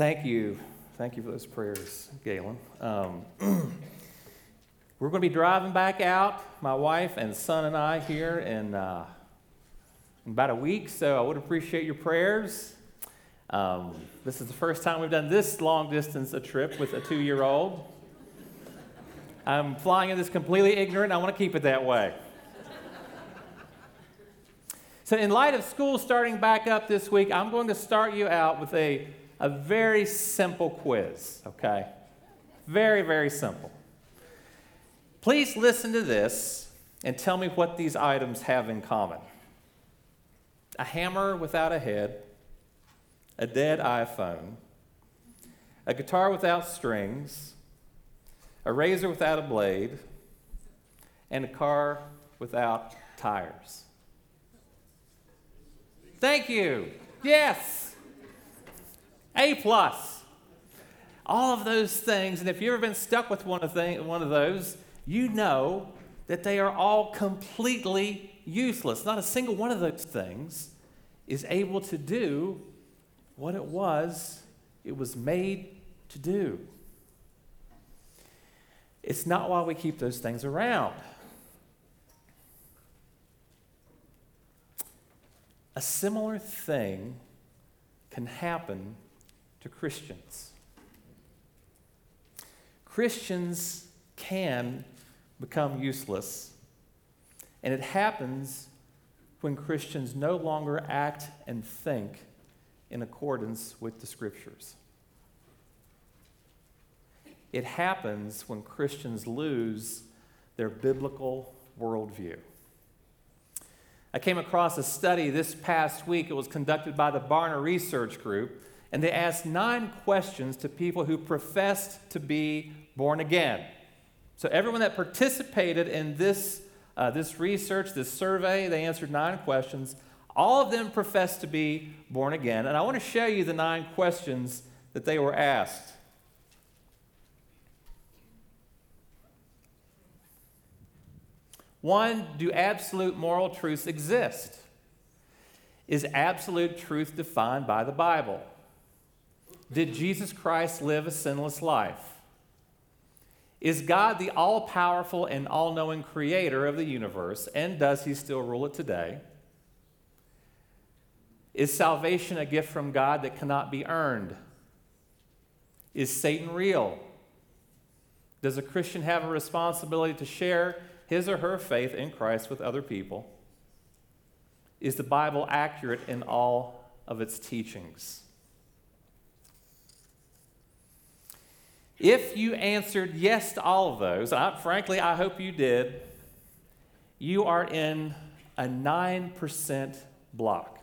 Thank you. Thank you for those prayers, Galen. Um, we're going to be driving back out, my wife and son and I, here in, uh, in about a week, so I would appreciate your prayers. Um, this is the first time we've done this long distance a trip with a two year old. I'm flying in this completely ignorant. I want to keep it that way. so, in light of school starting back up this week, I'm going to start you out with a, a very simple quiz, okay? Very, very simple. Please listen to this and tell me what these items have in common a hammer without a head, a dead iPhone, a guitar without strings, a razor without a blade, and a car without tires. Thank you. Yes. A plus. All of those things, and if you've ever been stuck with one of, one of those, you know that they are all completely useless. Not a single one of those things is able to do what it was it was made to do. It's not why we keep those things around. A similar thing can happen to Christians. Christians can become useless, and it happens when Christians no longer act and think in accordance with the Scriptures. It happens when Christians lose their biblical worldview. I came across a study this past week. It was conducted by the Barna Research Group, and they asked nine questions to people who professed to be born again. So, everyone that participated in this, uh, this research, this survey, they answered nine questions. All of them professed to be born again. And I want to show you the nine questions that they were asked. One, do absolute moral truths exist? Is absolute truth defined by the Bible? Did Jesus Christ live a sinless life? Is God the all powerful and all knowing creator of the universe, and does he still rule it today? Is salvation a gift from God that cannot be earned? Is Satan real? Does a Christian have a responsibility to share his or her faith in Christ with other people? Is the Bible accurate in all of its teachings? If you answered yes to all of those, I, frankly, I hope you did, you are in a 9% block.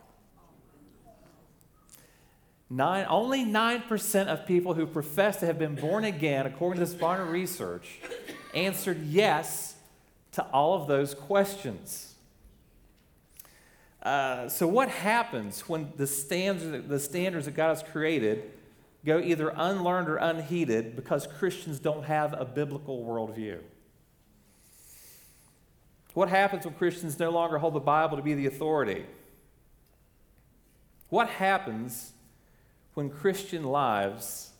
Nine, only 9% of people who profess to have been born again, according to this Barna research, answered yes to all of those questions. Uh, so, what happens when the standards, the standards that God has created go either unlearned or unheeded because Christians don't have a biblical worldview? What happens when Christians no longer hold the Bible to be the authority? What happens when Christian lives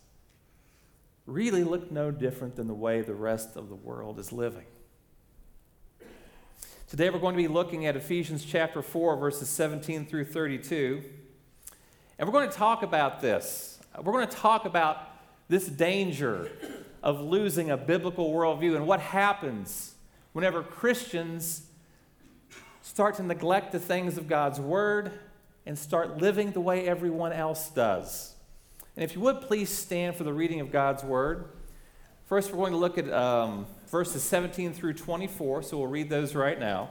really look no different than the way the rest of the world is living? Today we're going to be looking at Ephesians chapter 4, verses 17 through 32. And we're going to talk about this. We're going to talk about this danger of losing a biblical worldview and what happens whenever Christians start to neglect the things of God's Word and start living the way everyone else does. And if you would please stand for the reading of God's Word. First, we're going to look at um, verses 17 through 24, so we'll read those right now.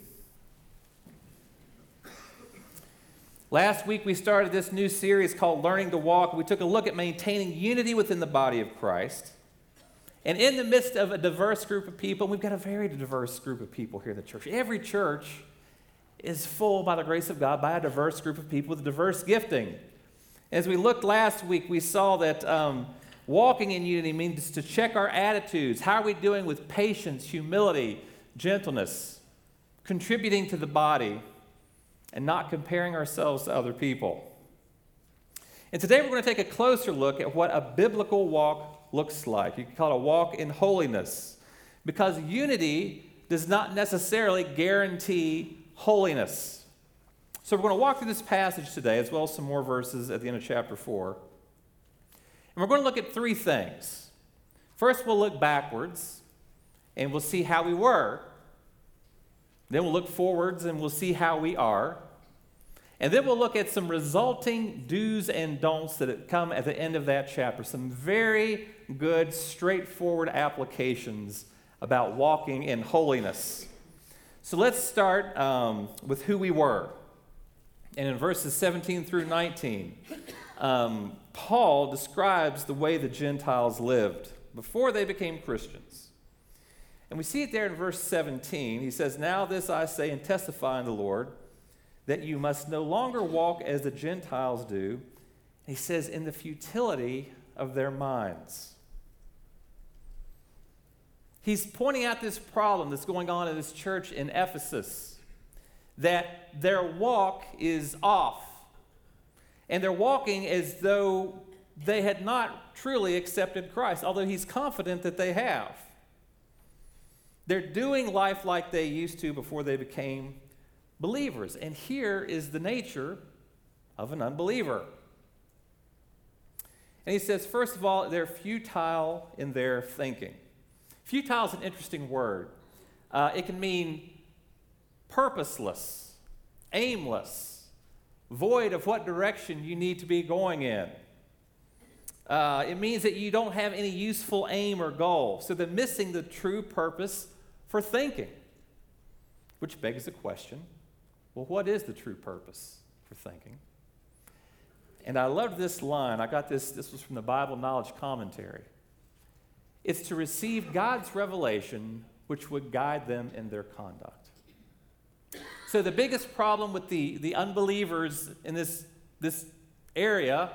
Last week, we started this new series called Learning to Walk. We took a look at maintaining unity within the body of Christ. And in the midst of a diverse group of people, we've got a very diverse group of people here in the church. Every church is full, by the grace of God, by a diverse group of people with diverse gifting. As we looked last week, we saw that um, walking in unity means to check our attitudes. How are we doing with patience, humility, gentleness, contributing to the body? And not comparing ourselves to other people. And today we're going to take a closer look at what a biblical walk looks like. You can call it a walk in holiness because unity does not necessarily guarantee holiness. So we're going to walk through this passage today as well as some more verses at the end of chapter 4. And we're going to look at three things. First, we'll look backwards and we'll see how we were then we'll look forwards and we'll see how we are. And then we'll look at some resulting do's and don'ts that come at the end of that chapter. Some very good, straightforward applications about walking in holiness. So let's start um, with who we were. And in verses 17 through 19, um, Paul describes the way the Gentiles lived before they became Christians. And we see it there in verse 17. He says, Now this I say and testify in the Lord, that you must no longer walk as the Gentiles do. He says, in the futility of their minds. He's pointing out this problem that's going on in this church in Ephesus that their walk is off. And they're walking as though they had not truly accepted Christ, although he's confident that they have. They're doing life like they used to before they became believers. And here is the nature of an unbeliever. And he says, first of all, they're futile in their thinking. Futile is an interesting word. Uh, it can mean purposeless, aimless, void of what direction you need to be going in. Uh, it means that you don't have any useful aim or goal. So they're missing the true purpose for thinking. Which begs the question well, what is the true purpose for thinking? And I loved this line. I got this, this was from the Bible Knowledge Commentary. It's to receive God's revelation, which would guide them in their conduct. So, the biggest problem with the, the unbelievers in this, this area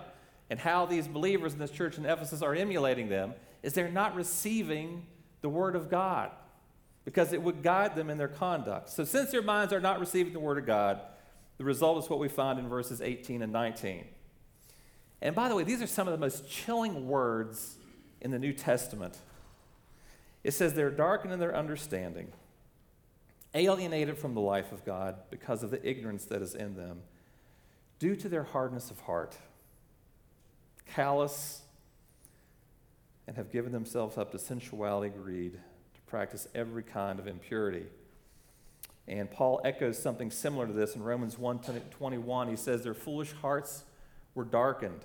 and how these believers in this church in Ephesus are emulating them is they're not receiving the Word of God because it would guide them in their conduct. So, since their minds are not receiving the Word of God, the result is what we find in verses 18 and 19. And by the way, these are some of the most chilling words in the New Testament. It says they're darkened in their understanding, alienated from the life of God because of the ignorance that is in them, due to their hardness of heart, callous, and have given themselves up to sensuality, greed practice every kind of impurity. And Paul echoes something similar to this in Romans 1:21. He says their foolish hearts were darkened.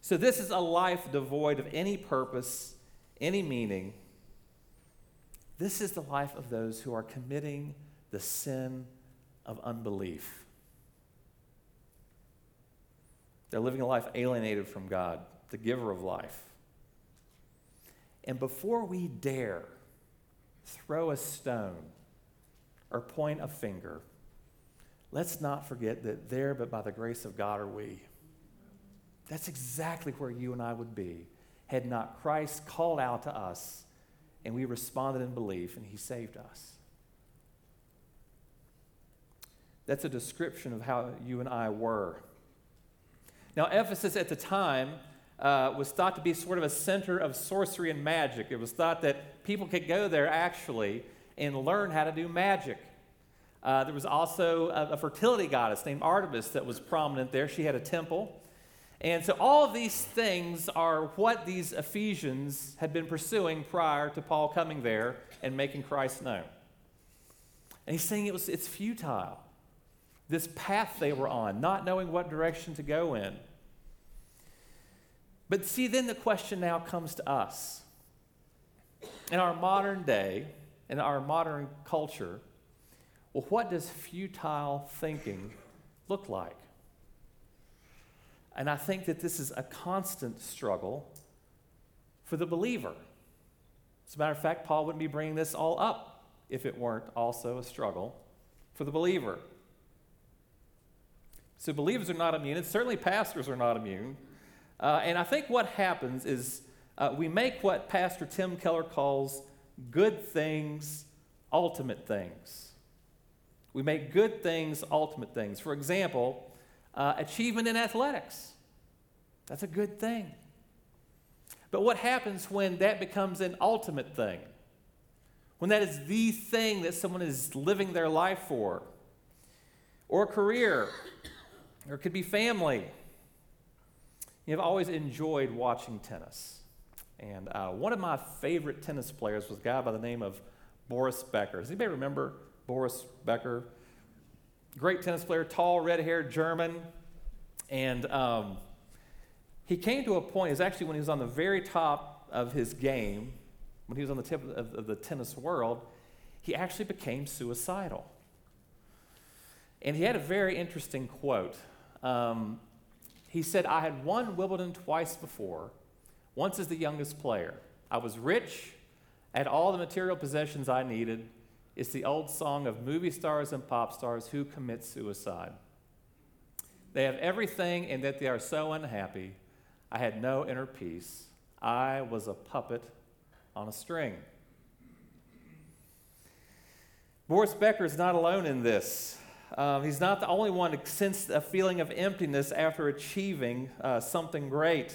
So this is a life devoid of any purpose, any meaning. This is the life of those who are committing the sin of unbelief. They're living a life alienated from God, the giver of life. And before we dare throw a stone or point a finger, let's not forget that there, but by the grace of God, are we. That's exactly where you and I would be had not Christ called out to us and we responded in belief and he saved us. That's a description of how you and I were. Now, Ephesus at the time uh, was thought to be sort of a center of sorcery and magic. It was thought that people could go there actually and learn how to do magic. Uh, there was also a, a, fertility goddess named Artemis that was prominent there. She had a temple. And so all of these things are what these Ephesians had been pursuing prior to Paul coming there and making Christ known. And he's saying it was, it's futile. This path they were on, not knowing what direction to go in. But see, then the question now comes to us. In our modern day, in our modern culture, well, what does futile thinking look like? And I think that this is a constant struggle for the believer. As a matter of fact, Paul wouldn't be bringing this all up if it weren't also a struggle for the believer. So, believers are not immune, and certainly pastors are not immune. Uh, and I think what happens is uh, we make what Pastor Tim Keller calls good things ultimate things. We make good things ultimate things. For example, uh, achievement in athletics. That's a good thing. But what happens when that becomes an ultimate thing? When that is the thing that someone is living their life for? Or a career? Or it could be family. You know, I've always enjoyed watching tennis. And uh, one of my favorite tennis players was a guy by the name of Boris Becker. Does anybody remember Boris Becker? Great tennis player, tall, red haired German. And um, he came to a point, was actually when he was on the very top of his game, when he was on the tip of, of the tennis world, he actually became suicidal. And he had a very interesting quote. Um, he said, I had won Wimbledon twice before, once as the youngest player. I was rich, had all the material possessions I needed. It's the old song of movie stars and pop stars who commit suicide. They have everything, and that they are so unhappy. I had no inner peace. I was a puppet on a string. Boris Becker is not alone in this. Um, he's not the only one to sense a feeling of emptiness after achieving uh, something great.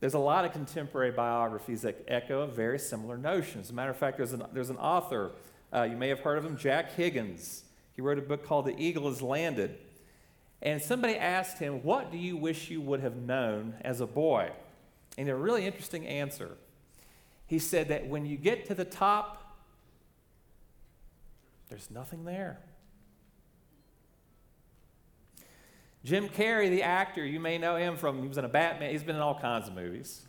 There's a lot of contemporary biographies that echo very similar notion. As a matter of fact, there's an, there's an author, uh, you may have heard of him, Jack Higgins. He wrote a book called The Eagle Has Landed. And somebody asked him, What do you wish you would have known as a boy? And a really interesting answer. He said that when you get to the top, there's nothing there. Jim Carrey, the actor, you may know him from, he was in a Batman, he's been in all kinds of movies.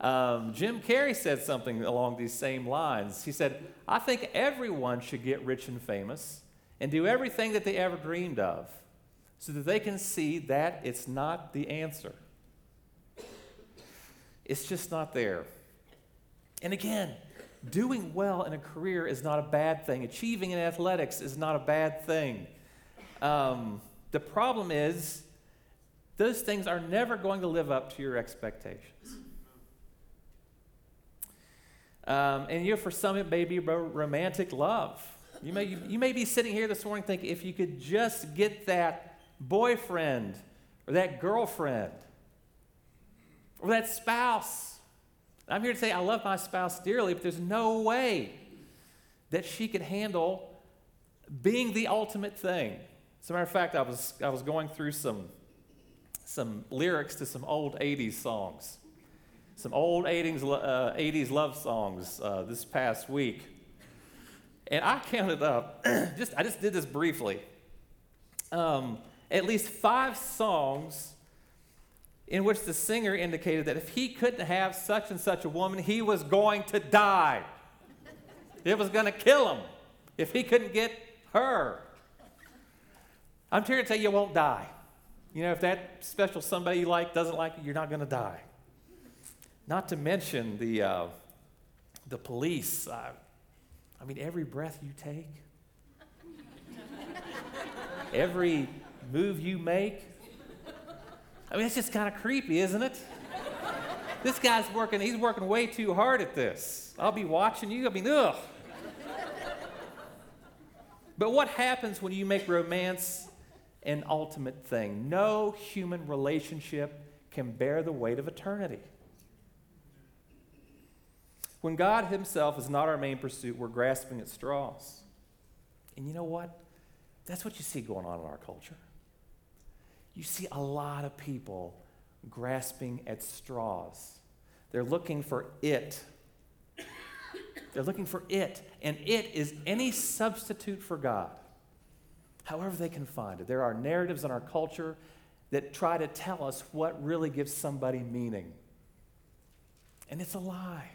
Um, Jim Carrey said something along these same lines. He said, I think everyone should get rich and famous and do everything that they ever dreamed of so that they can see that it's not the answer. It's just not there. And again, doing well in a career is not a bad thing. Achieving in athletics is not a bad thing. Um, the problem is, those things are never going to live up to your expectations. Um, and you know, for some, it may be romantic love. You may, you may be sitting here this morning thinking, if you could just get that boyfriend or that girlfriend or that spouse. I'm here to say I love my spouse dearly, but there's no way that she could handle being the ultimate thing. As a matter of fact, I was, I was going through some, some lyrics to some old 80s songs, some old 80s, uh, 80s love songs uh, this past week. And I counted up, just, I just did this briefly, um, at least five songs in which the singer indicated that if he couldn't have such and such a woman, he was going to die. it was going to kill him if he couldn't get her. I'm here to tell you, you won't die. You know, if that special somebody you like doesn't like you, you're not going to die. Not to mention the, uh, the police. Uh, I mean, every breath you take, every move you make. I mean, it's just kind of creepy, isn't it? this guy's working, he's working way too hard at this. I'll be watching you. I mean, ugh. but what happens when you make romance an ultimate thing. No human relationship can bear the weight of eternity. When God Himself is not our main pursuit, we're grasping at straws. And you know what? That's what you see going on in our culture. You see a lot of people grasping at straws. They're looking for it. They're looking for it. And it is any substitute for God, however they can find it. There are narratives in our culture that try to tell us what really gives somebody meaning. And it's a lie.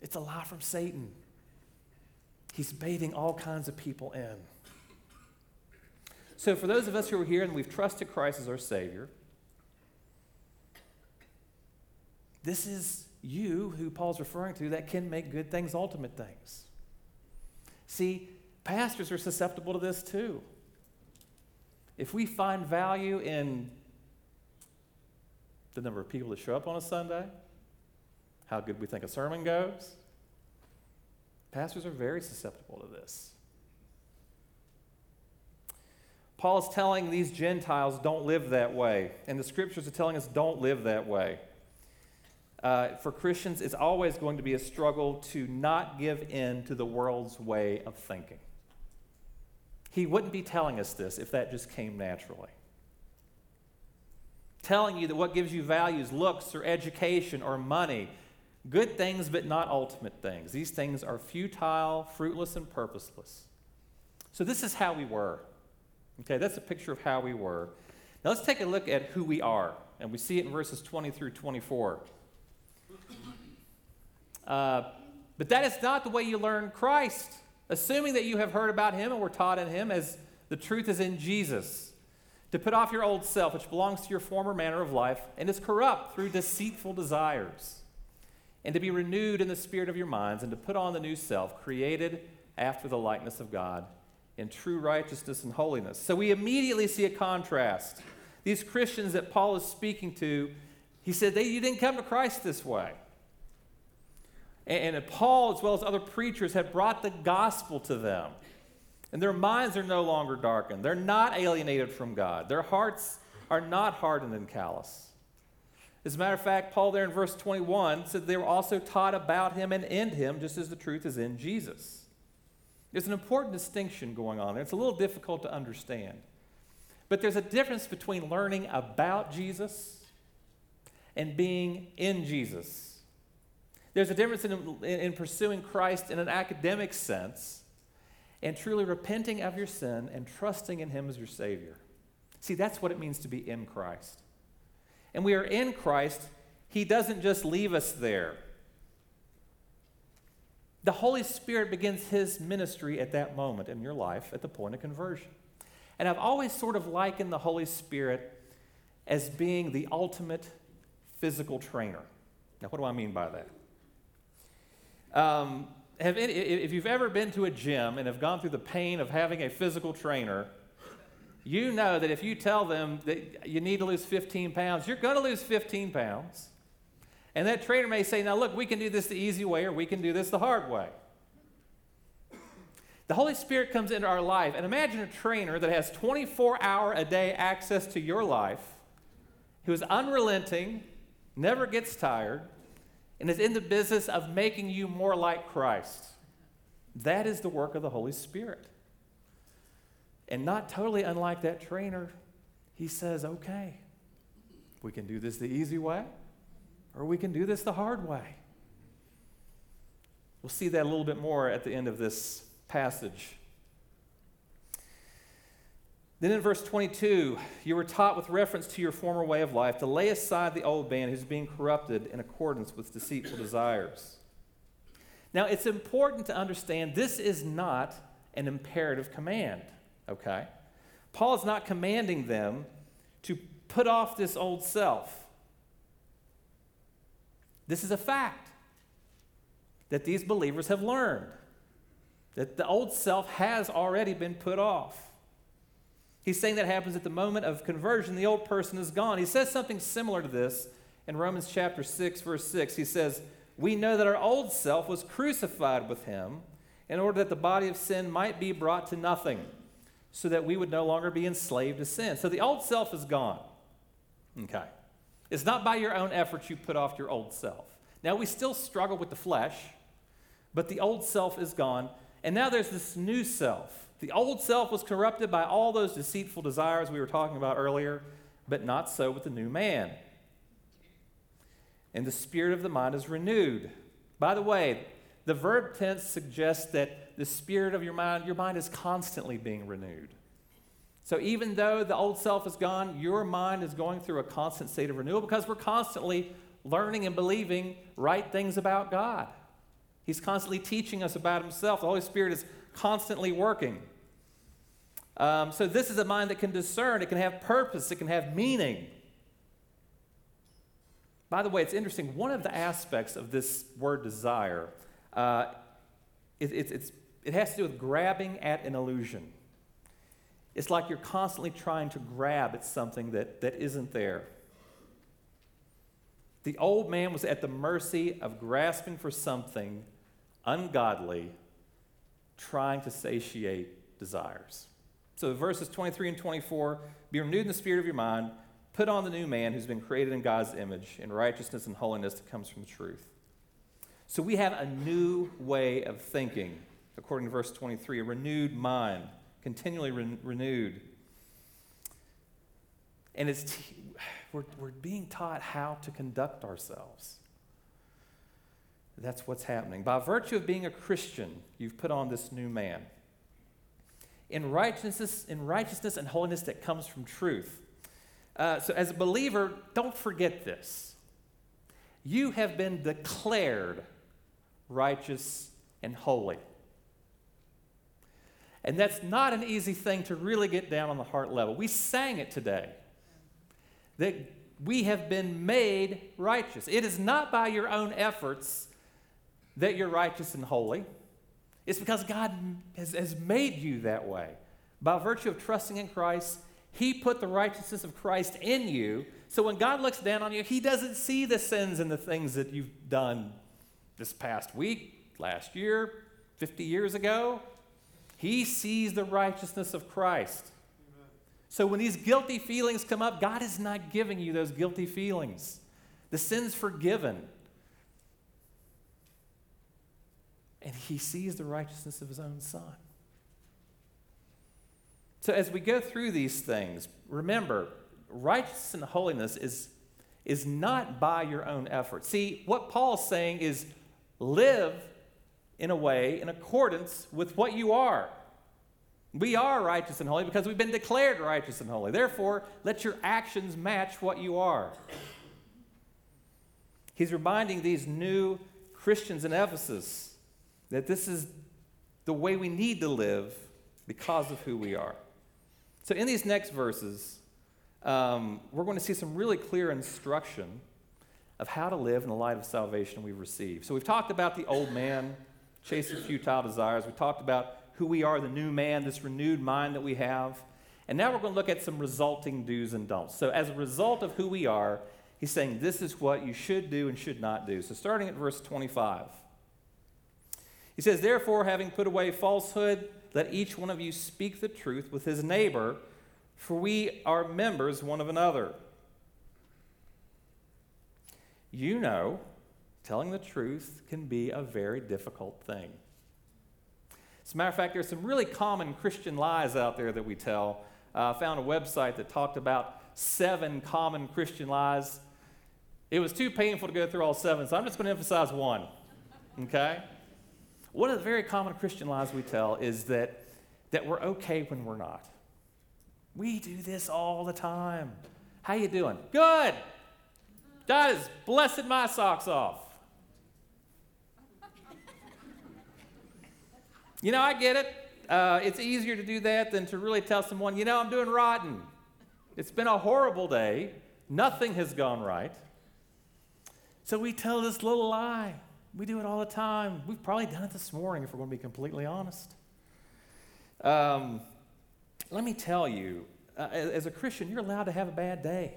It's a lie from Satan. He's baiting all kinds of people in. So, for those of us who are here and we've trusted Christ as our Savior, this is you who Paul's referring to that can make good things ultimate things. See, pastors are susceptible to this too. If we find value in the number of people that show up on a Sunday, how good we think a sermon goes, pastors are very susceptible to this. Paul is telling these Gentiles, don't live that way. And the scriptures are telling us, don't live that way. Uh, for Christians, it's always going to be a struggle to not give in to the world's way of thinking. He wouldn't be telling us this if that just came naturally. Telling you that what gives you values, looks or education or money, good things but not ultimate things. These things are futile, fruitless, and purposeless. So, this is how we were. Okay, that's a picture of how we were. Now, let's take a look at who we are. And we see it in verses 20 through 24. Uh, but that is not the way you learn Christ assuming that you have heard about him and were taught in him as the truth is in Jesus. To put off your old self, which belongs to your former manner of life and is corrupt through deceitful desires, and to be renewed in the spirit of your minds, and to put on the new self, created after the likeness of God in true righteousness and holiness. So we immediately see a contrast. These Christians that Paul is speaking to, he said, they, You didn't come to Christ this way. And, and Paul, as well as other preachers, have brought the gospel to them. And their minds are no longer darkened. They're not alienated from God. Their hearts are not hardened and callous. As a matter of fact, Paul, there in verse 21, said they were also taught about him and in him, just as the truth is in Jesus. There's an important distinction going on there. It's a little difficult to understand. But there's a difference between learning about Jesus and being in Jesus. There's a difference in, in, in pursuing Christ in an academic sense and truly repenting of your sin and trusting in Him as your Savior. See, that's what it means to be in Christ. And we are in Christ, He doesn't just leave us there. The Holy Spirit begins His ministry at that moment in your life, at the point of conversion. And I've always sort of likened the Holy Spirit as being the ultimate physical trainer. Now, what do I mean by that? Um, any, if you've ever been to a gym and have gone through the pain of having a physical trainer, you know that if you tell them that you need to lose 15 pounds, you're going to lose 15 pounds. And that trainer may say, now look, we can do this the easy way or we can do this the hard way. The Holy Spirit comes into our life, and imagine a trainer that has 24 hour a day access to your life, who is unrelenting, never gets tired, and is in the business of making you more like Christ. That is the work of the Holy Spirit. And not totally unlike that trainer, he says, okay, we can do this the easy way, or we can do this the hard way. We'll see that a little bit more at the end of this passage. Then in verse 22, you were taught with reference to your former way of life to lay aside the old man who's being corrupted in accordance with deceitful desires. Now, it's important to understand this is not an imperative command, okay? Paul is not commanding them to put off this old self. This is a fact that these believers have learned that the old self has already been put off. He's saying that happens at the moment of conversion. The old person is gone. He says something similar to this in Romans chapter 6, verse 6. He says, We know that our old self was crucified with him in order that the body of sin might be brought to nothing, so that we would no longer be enslaved to sin. So the old self is gone. Okay. It's not by your own efforts you put off your old self. Now, we still struggle with the flesh, but the old self is gone. And now there's this new self the old self was corrupted by all those deceitful desires we were talking about earlier, but not so with the new man. and the spirit of the mind is renewed. By the way, the verb tense suggests that the spirit of your mind, your mind is constantly being renewed. So even though the old self is gone, your mind is going through a constant state of renewal because we're constantly learning and believing right things about God. He's constantly teaching us about Himself. The Holy Spirit is constantly working. Um, so, this is a mind that can discern, it can have purpose, it can have meaning. By the way, it's interesting. One of the aspects of this word desire, uh, it, it, it has to do with grabbing at an illusion. It's like you're constantly trying to grab at something that, that isn't there. The old man was at the mercy of grasping for something ungodly, trying to satiate desires. So, verses 23 and 24 be renewed in the spirit of your mind, put on the new man who's been created in God's image, in righteousness and holiness that comes from the truth. So, we have a new way of thinking, according to verse 23, a renewed mind, continually re- renewed. And it's t- we're, we're being taught how to conduct ourselves. That's what's happening. By virtue of being a Christian, you've put on this new man. In righteousness, in righteousness and holiness that comes from truth. Uh, so, as a believer, don't forget this. You have been declared righteous and holy. And that's not an easy thing to really get down on the heart level. We sang it today that we have been made righteous. It is not by your own efforts that you're righteous and holy. It's because God has, has made you that way. By virtue of trusting in Christ, He put the righteousness of Christ in you. So when God looks down on you, He doesn't see the sins and the things that you've done this past week, last year, 50 years ago. He sees the righteousness of Christ. So when these guilty feelings come up, God is not giving you those guilty feelings. The sin's forgiven. And he sees the righteousness of his own son. So as we go through these things, remember, righteousness and holiness is, is not by your own effort. See, what Paul's saying is live in a way in accordance with what you are. We are righteous and holy because we've been declared righteous and holy. Therefore, let your actions match what you are. He's reminding these new Christians in Ephesus that this is the way we need to live because of who we are. So, in these next verses, um, we're going to see some really clear instruction of how to live in the light of salvation we've received. So, we've talked about the old man chasing futile desires. We talked about who we are, the new man, this renewed mind that we have. And now we're going to look at some resulting do's and don'ts. So, as a result of who we are, he's saying this is what you should do and should not do. So, starting at verse 25, he says, Therefore, having put away falsehood, let each one of you speak the truth with his neighbor, for we are members one of another. You know, telling the truth can be a very difficult thing. As a matter of fact, there's some really common Christian lies out there that we tell. Uh, I found a website that talked about seven common Christian lies. It was too painful to go through all seven, so I'm just going to emphasize one. Okay? One of the very common Christian lies we tell is that, that we're okay when we're not. We do this all the time. How you doing? Good. God has blessed my socks off. You know, I get it. Uh, it's easier to do that than to really tell someone, you know, I'm doing rotten. It's been a horrible day. Nothing has gone right. So we tell this little lie. We do it all the time. We've probably done it this morning if we're going to be completely honest. Um, let me tell you, uh, as a Christian, you're allowed to have a bad day.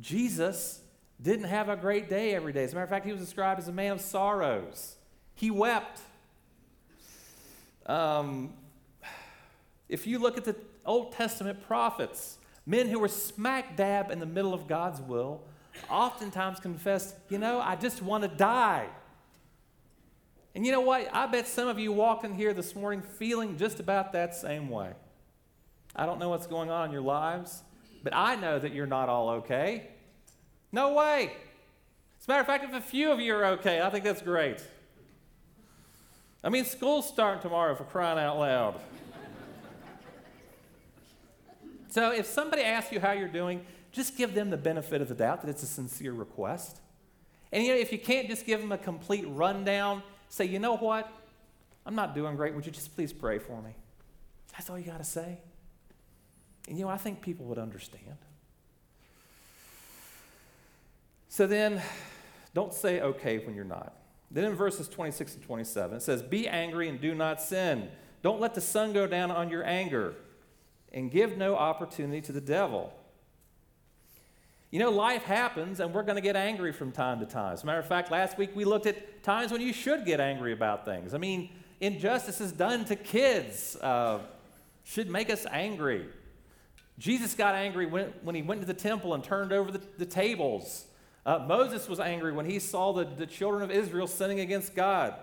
Jesus didn't have a great day every day. As a matter of fact, he was described as a man of sorrows. He wept. Um, if you look at the Old Testament prophets, men who were smack dab in the middle of God's will, oftentimes confessed, you know, I just want to die. And you know what? I bet some of you walked in here this morning feeling just about that same way. I don't know what's going on in your lives, but I know that you're not all okay. No way. As a matter of fact, if a few of you are okay, I think that's great. I mean, school's starting tomorrow for crying out loud. so if somebody asks you how you're doing, just give them the benefit of the doubt that it's a sincere request. And you know, if you can't just give them a complete rundown, say, you know what? I'm not doing great. Would you just please pray for me? That's all you got to say. And you know, I think people would understand. So then, don't say okay when you're not. Then in verses 26 and 27, it says, Be angry and do not sin. Don't let the sun go down on your anger, and give no opportunity to the devil. You know, life happens, and we're going to get angry from time to time. As a matter of fact, last week we looked at times when you should get angry about things. I mean, injustices done to kids uh, should make us angry. Jesus got angry when, when he went to the temple and turned over the, the tables. Uh, Moses was angry when he saw the, the children of Israel sinning against God.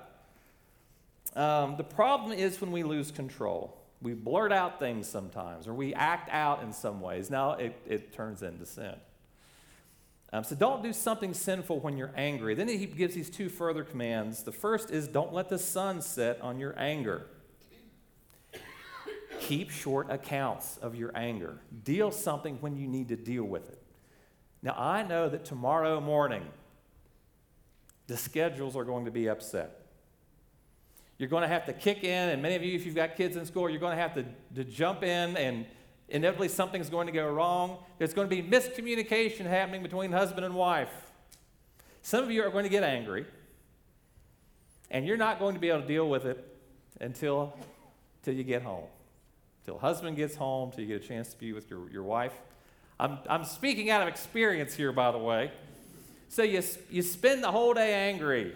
Um, the problem is when we lose control. We blurt out things sometimes, or we act out in some ways. Now it, it turns into sin. Um, so don't do something sinful when you're angry. Then he gives these two further commands. The first is don't let the sun set on your anger. Keep short accounts of your anger. Deal something when you need to deal with it. Now, I know that tomorrow morning, the schedules are going to be upset. You're going to have to kick in, and many of you, if you've got kids in school, you're going to have to, to jump in, and inevitably something's going to go wrong. There's going to be miscommunication happening between husband and wife. Some of you are going to get angry, and you're not going to be able to deal with it until, until you get home. Till husband gets home, till you get a chance to be with your, your wife. I'm, I'm speaking out of experience here, by the way. So you, you spend the whole day angry.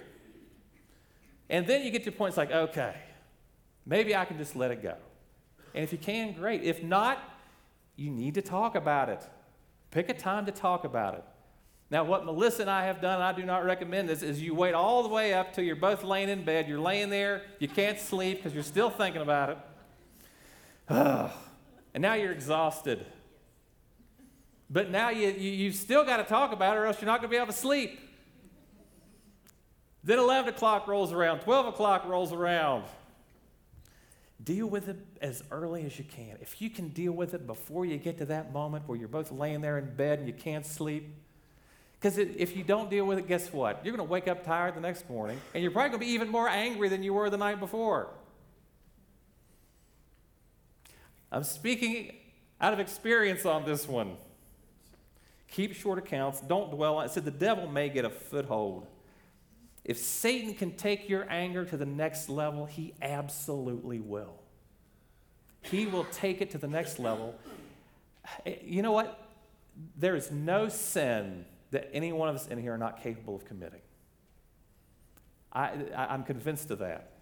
And then you get to points like, okay, maybe I can just let it go. And if you can, great. If not, you need to talk about it. Pick a time to talk about it. Now, what Melissa and I have done, I do not recommend this, is you wait all the way up till you're both laying in bed. You're laying there, you can't sleep because you're still thinking about it. and now you're exhausted. But now you, you, you've still got to talk about it or else you're not going to be able to sleep. Then 11 o'clock rolls around, 12 o'clock rolls around. Deal with it as early as you can. If you can deal with it before you get to that moment where you're both laying there in bed and you can't sleep, because if you don't deal with it, guess what? You're going to wake up tired the next morning, and you're probably going to be even more angry than you were the night before. I'm speaking out of experience on this one. Keep short accounts. Don't dwell on it. said the devil may get a foothold. If Satan can take your anger to the next level, he absolutely will. He will take it to the next level. Eh, you know what? There is no sin that any one of us in here are not capable of committing. I, am convinced of that.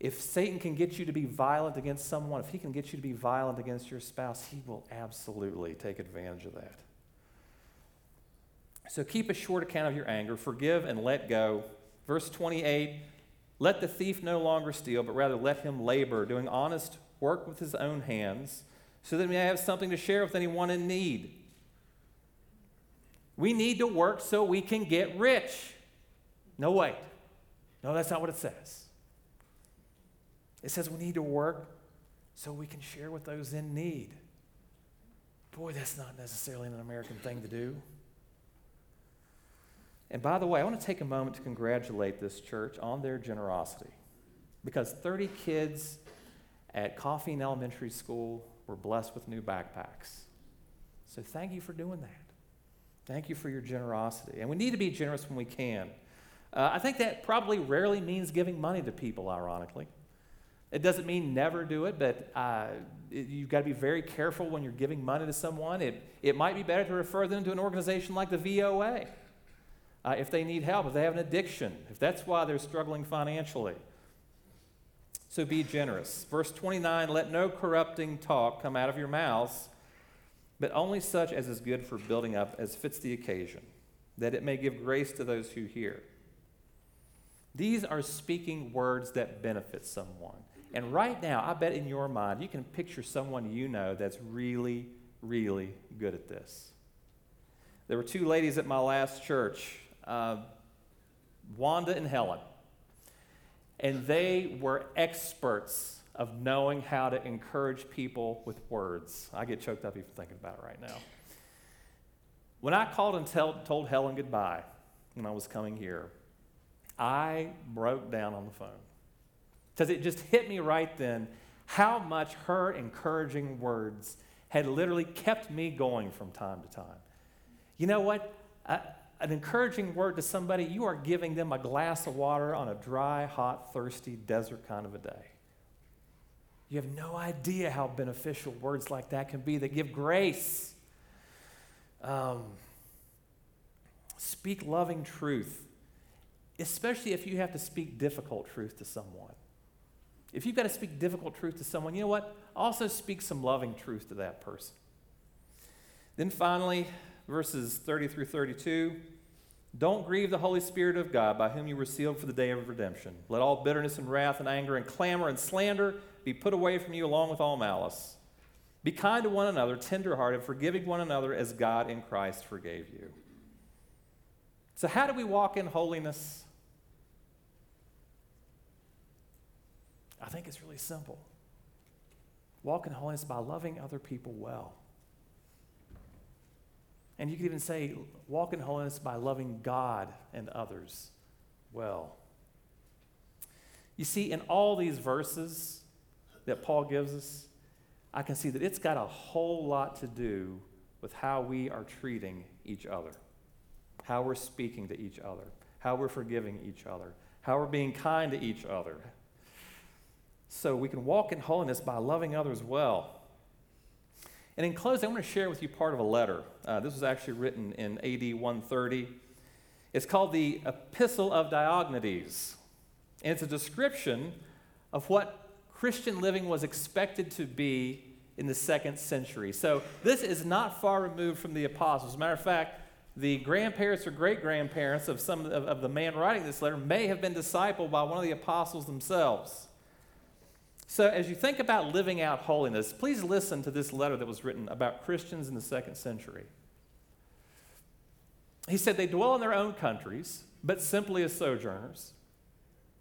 If Satan can get you to be violent against someone, if he can get you to be violent against your spouse, he will absolutely take advantage of that. So keep a short account of your anger, forgive and let go. Verse 28 Let the thief no longer steal, but rather let him labor, doing honest work with his own hands, so that he may have something to share with anyone in need. We need to work so we can get rich. No, wait. No, that's not what it says. It says we need to work so we can share with those in need. Boy, that's not necessarily an American thing to do. And by the way, I want to take a moment to congratulate this church on their generosity because 30 kids at Coffeen Elementary School were blessed with new backpacks. So thank you for doing that. Thank you for your generosity. And we need to be generous when we can. Uh, I think that probably rarely means giving money to people, ironically. It doesn't mean never do it, but uh, it, you've got to be very careful when you're giving money to someone. It, it might be better to refer them to an organization like the VOA uh, if they need help, if they have an addiction, if that's why they're struggling financially. So be generous. Verse 29 Let no corrupting talk come out of your mouths, but only such as is good for building up as fits the occasion, that it may give grace to those who hear. These are speaking words that benefit someone. And right now, I bet in your mind, you can picture someone you know that's really, really good at this. There were two ladies at my last church, uh, Wanda and Helen. And they were experts of knowing how to encourage people with words. I get choked up even thinking about it right now. When I called and tell, told Helen goodbye when I was coming here, I broke down on the phone because it just hit me right then how much her encouraging words had literally kept me going from time to time. You know what? An encouraging word to somebody, you are giving them a glass of water on a dry, hot, thirsty desert kind of a day. You have no idea how beneficial words like that can be that give grace. Um, speak loving truth, especially if you have to speak difficult truth to someone. If you've got to speak difficult truth to someone, you know what? Also speak some loving truth to that person. Then finally, verses 30 through 32. Don't grieve the Holy Spirit of God, by whom you were sealed for the day of redemption. Let all bitterness and wrath and anger and clamor and slander be put away from you, along with all malice. Be kind to one another, tenderhearted, forgiving one another as God in Christ forgave you. So, how do we walk in holiness? I think it's really simple. Walk in holiness by loving other people well. And you could even say, walk in holiness by loving God and others well. You see, in all these verses that Paul gives us, I can see that it's got a whole lot to do with how we are treating each other, how we're speaking to each other, how we're forgiving each other, how we're being kind to each other. So we can walk in holiness by loving others well. And in closing, I'm going to share with you part of a letter. Uh, this was actually written in AD 130. It's called the Epistle of Diognetus. And it's a description of what Christian living was expected to be in the second century. So this is not far removed from the apostles. As a matter of fact, the grandparents or great grandparents of some of, of the man writing this letter may have been discipled by one of the apostles themselves. So, as you think about living out holiness, please listen to this letter that was written about Christians in the second century. He said, They dwell in their own countries, but simply as sojourners.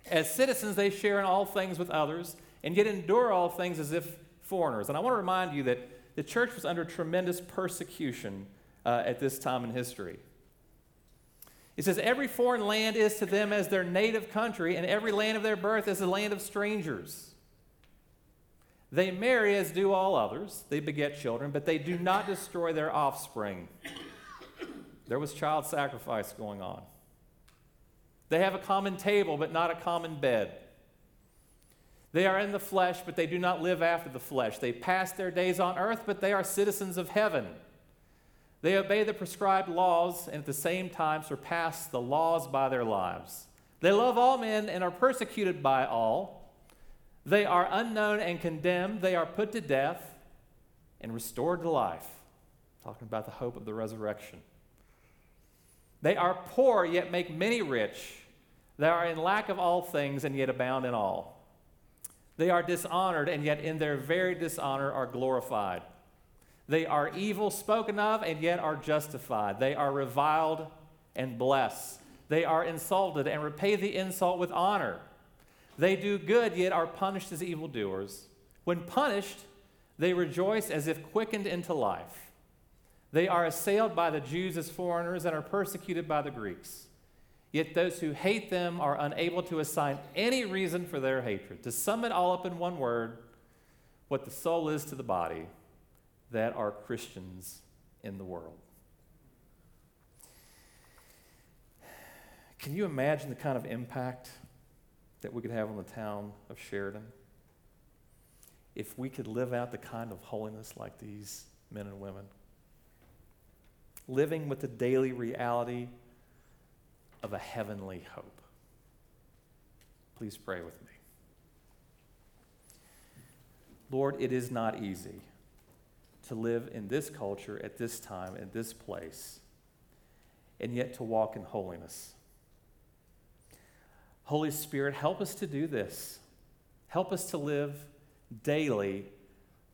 As citizens, they share in all things with others, and yet endure all things as if foreigners. And I want to remind you that the church was under tremendous persecution uh, at this time in history. It says, Every foreign land is to them as their native country, and every land of their birth is a land of strangers. They marry as do all others. They beget children, but they do not destroy their offspring. There was child sacrifice going on. They have a common table, but not a common bed. They are in the flesh, but they do not live after the flesh. They pass their days on earth, but they are citizens of heaven. They obey the prescribed laws and at the same time surpass the laws by their lives. They love all men and are persecuted by all. They are unknown and condemned. They are put to death and restored to life. Talking about the hope of the resurrection. They are poor, yet make many rich. They are in lack of all things, and yet abound in all. They are dishonored, and yet in their very dishonor are glorified. They are evil spoken of, and yet are justified. They are reviled and blessed. They are insulted and repay the insult with honor. They do good, yet are punished as evildoers. When punished, they rejoice as if quickened into life. They are assailed by the Jews as foreigners and are persecuted by the Greeks. Yet those who hate them are unable to assign any reason for their hatred. To sum it all up in one word, what the soul is to the body, that are Christians in the world. Can you imagine the kind of impact that we could have on the town of Sheridan if we could live out the kind of holiness like these men and women. Living with the daily reality of a heavenly hope. Please pray with me. Lord, it is not easy to live in this culture at this time, in this place, and yet to walk in holiness. Holy Spirit, help us to do this. Help us to live daily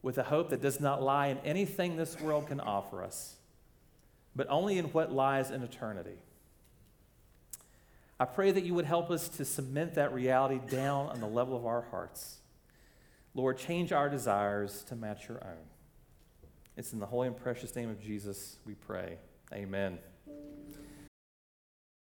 with a hope that does not lie in anything this world can offer us, but only in what lies in eternity. I pray that you would help us to cement that reality down on the level of our hearts. Lord, change our desires to match your own. It's in the holy and precious name of Jesus we pray. Amen.